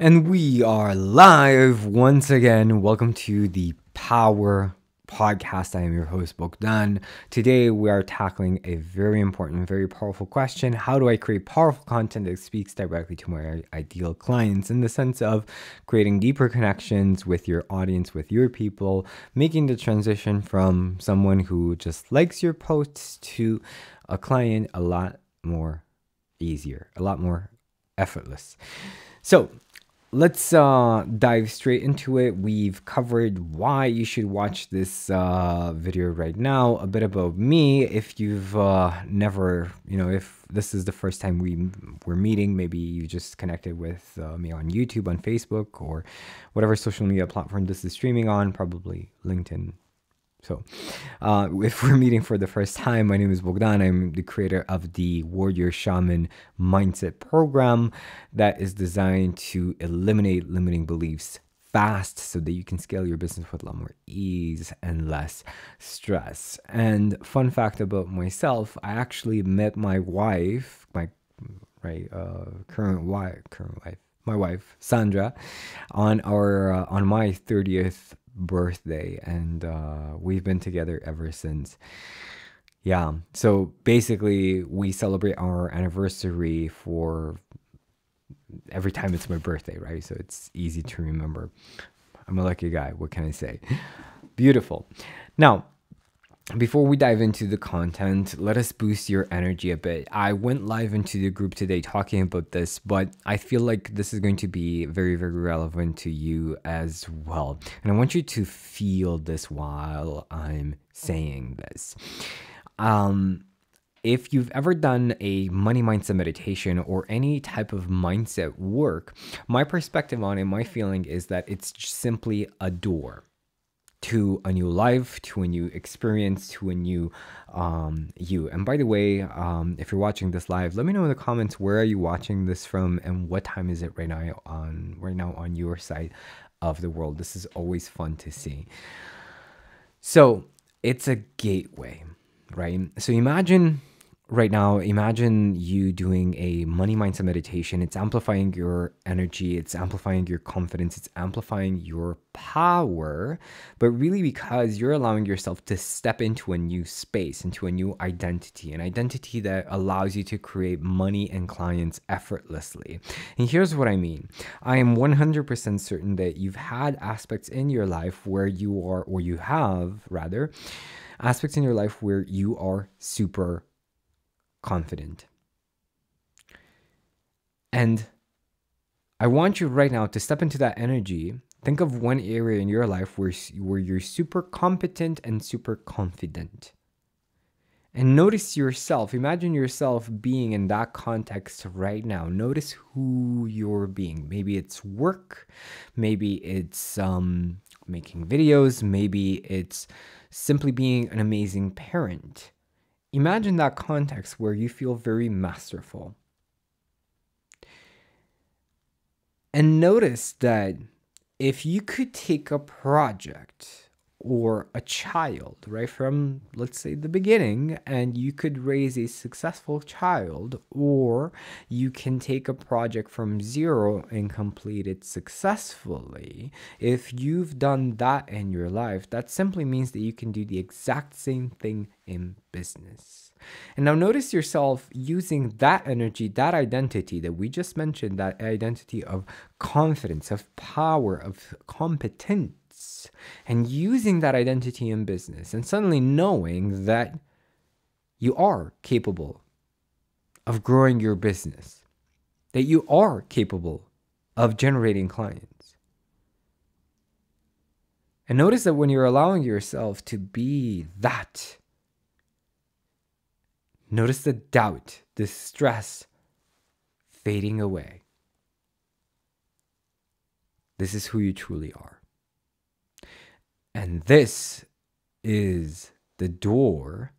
And we are live once again. Welcome to the Power Podcast. I am your host, Bogdan. Today we are tackling a very important, very powerful question. How do I create powerful content that speaks directly to my ideal clients in the sense of creating deeper connections with your audience, with your people, making the transition from someone who just likes your posts to a client a lot more easier, a lot more effortless. So, let's uh, dive straight into it. We've covered why you should watch this uh, video right now, a bit about me. If you've uh, never, you know, if this is the first time we we're meeting, maybe you just connected with uh, me on YouTube, on Facebook, or whatever social media platform this is streaming on, probably LinkedIn, so, uh, if we're meeting for the first time, my name is Bogdan. I'm the creator of the Warrior Shaman Mindset Program that is designed to eliminate limiting beliefs fast so that you can scale your business with a lot more ease and less stress. And fun fact about myself, I actually met my wife, my right uh, current wife, current wife, my wife Sandra, on our uh, on my 30th birthday, and uh, we've been together ever since. Yeah, so basically, we celebrate our anniversary for every time it's my birthday, right? So it's easy to remember. I'm a lucky guy. What can I say? Beautiful. Now, before we dive into the content, let us boost your energy a bit. I went live into the group today talking about this, but I feel like this is going to be very, very relevant to you as well. And I want you to feel this while I'm saying this. Um, if you've ever done a money mindset meditation or any type of mindset work, my perspective on it, my feeling is that it's simply a door to a new life, to a new experience, to a new um, you. And by the way, um, if you're watching this live, let me know in the comments where are you watching this from and what time is it right now on right now on your side of the world. This is always fun to see. So it's a gateway, right? So imagine right now, imagine you doing a money mindset meditation. It's amplifying your energy, it's amplifying your confidence, it's amplifying your power, but really because you're allowing yourself to step into a new space, into a new identity, an identity that allows you to create money and clients effortlessly. And here's what I mean I am 100% certain that you've had aspects in your life where you are, or you have rather, aspects in your life where you are super confident. And I want you right now to step into that energy. Think of one area in your life where, where you're super competent and super confident. And notice yourself. Imagine yourself being in that context right now. Notice who you're being. Maybe it's work. Maybe it's um, making videos. Maybe it's simply being an amazing parent. Imagine that context where you feel very masterful. And notice that if you could take a project or a child, right, from let's say the beginning, and you could raise a successful child, or you can take a project from zero and complete it successfully. If you've done that in your life, that simply means that you can do the exact same thing in business. And now notice yourself using that energy, that identity that we just mentioned, that identity of confidence, of power, of competence and using that identity in business and suddenly knowing that you are capable of growing your business, that you are capable of generating clients. And notice that when you're allowing yourself to be that, notice the doubt, the stress fading away. This is who you truly are. And this is the door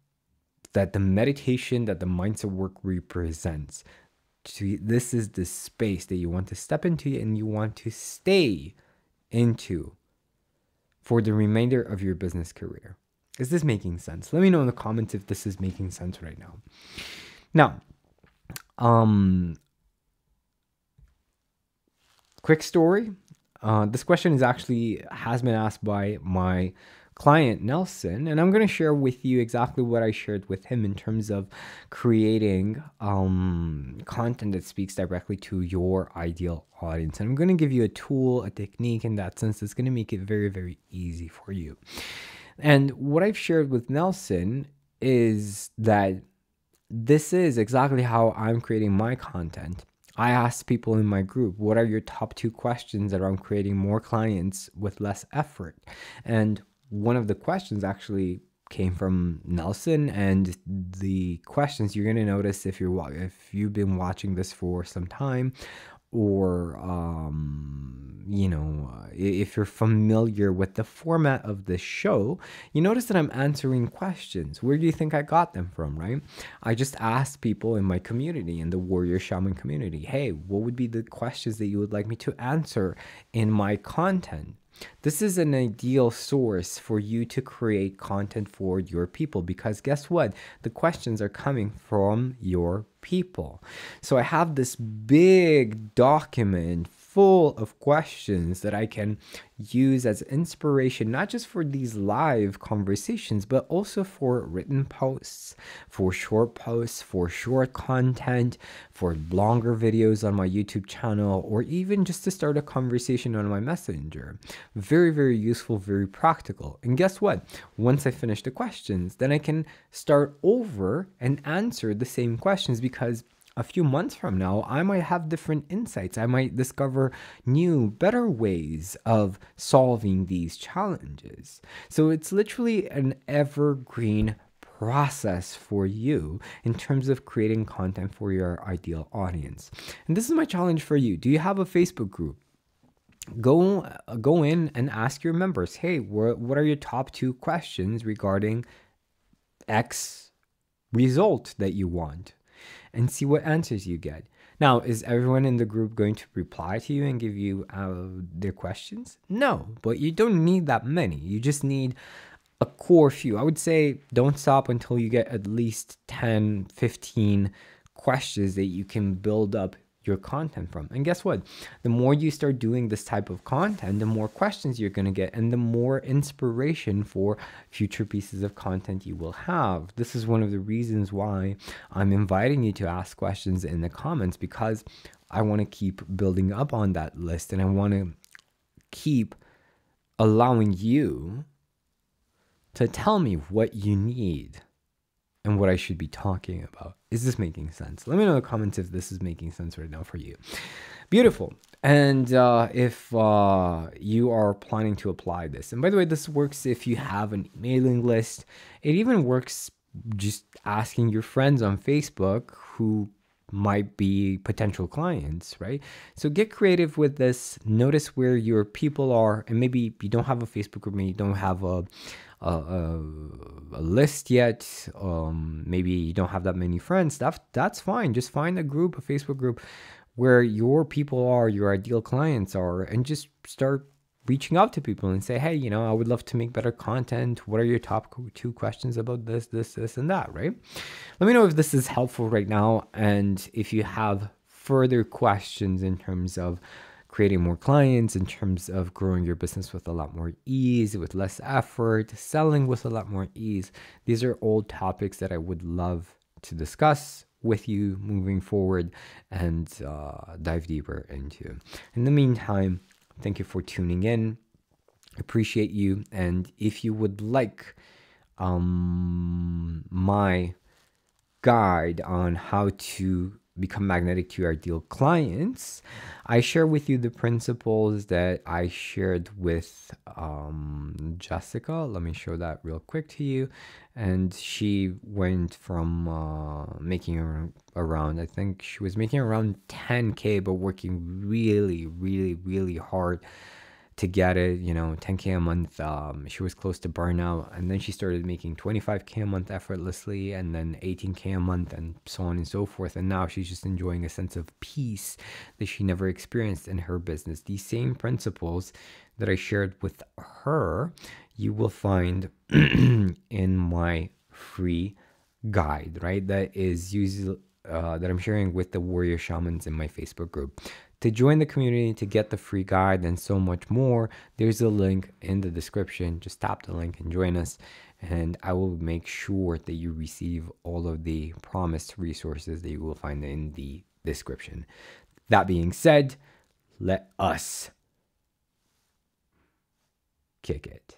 that the meditation, that the mindset work represents. This is the space that you want to step into and you want to stay into for the remainder of your business career. Is this making sense? Let me know in the comments if this is making sense right now. Now, um, quick story. Uh, this question is actually has been asked by my client Nelson, and I'm going to share with you exactly what I shared with him in terms of creating um, content that speaks directly to your ideal audience. And I'm going to give you a tool, a technique in that sense that's going to make it very, very easy for you. And what I've shared with Nelson is that this is exactly how I'm creating my content. I asked people in my group, what are your top two questions around creating more clients with less effort? And one of the questions actually came from Nelson and the questions you're going to notice if you're if you've been watching this for some time or um, you know if you're familiar with the format of the show you notice that i'm answering questions where do you think i got them from right i just asked people in my community in the warrior shaman community hey what would be the questions that you would like me to answer in my content this is an ideal source for you to create content for your people because guess what? The questions are coming from your people. So I have this big document full of questions that I can use as inspiration, not just for these live conversations, but also for written posts, for short posts, for short content, for longer videos on my YouTube channel, or even just to start a conversation on my messenger. Very, very useful, very practical. And guess what? Once I finish the questions, then I can start over and answer the same questions because a few months from now, I might have different insights. I might discover new, better ways of solving these challenges. So it's literally an evergreen process for you in terms of creating content for your ideal audience. And this is my challenge for you. Do you have a Facebook group? Go go in and ask your members, "Hey, what what are your top 2 questions regarding X result that you want?" And see what answers you get. Now, is everyone in the group going to reply to you and give you uh, their questions? No, but you don't need that many. You just need a core few. I would say don't stop until you get at least 10, 15 questions that you can build up your content from. And guess what? The more you start doing this type of content, the more questions you're going to get and the more inspiration for future pieces of content you will have. This is one of the reasons why I'm inviting you to ask questions in the comments because I want to keep building up on that list and I want to keep allowing you to tell me what you need what I should be talking about. Is this making sense? Let me know in the comments if this is making sense right now for you. Beautiful. And uh, if uh, you are planning to apply this, and by the way, this works if you have an mailing list. It even works just asking your friends on Facebook who might be potential clients, right? So get creative with this. Notice where your people are, and maybe you don't have a Facebook group, maybe you don't have a a, a, a list yet. Um, maybe you don't have that many friends. That that's fine. Just find a group, a Facebook group, where your people are, your ideal clients are, and just start reaching out to people and say, hey, you know, I would love to make better content. What are your top two questions about this, this, this, and that, right? Let me know if this is helpful right now. And if you have further questions in terms of creating more clients, in terms of growing your business with a lot more ease, with less effort, selling with a lot more ease. These are all topics that I would love to discuss with you moving forward and uh, dive deeper into. In the meantime, thank you for tuning in. Appreciate you. And if you would like um, my guide on how to become magnetic to your ideal clients, I share with you the principles that I shared with um, Jessica. Let me show that real quick to you. And she went from uh, making around, I think she was making around 10K, but working really, really, really hard to get it, you know, 10K a month. Um, she was close to burnout. And then she started making 25K a month effortlessly, and then 18K a month, and so on and so forth. And now she's just enjoying a sense of peace that she never experienced in her business. These same principles that I shared with her, you will find in my free guide, right? That is usually uh, that I'm sharing with the warrior shamans in my Facebook group To join the community to get the free guide and so much more, there's a link in the description. Just tap the link and join us, and I will make sure that you receive all of the promised resources that you will find in the description. That being said, let us kick it.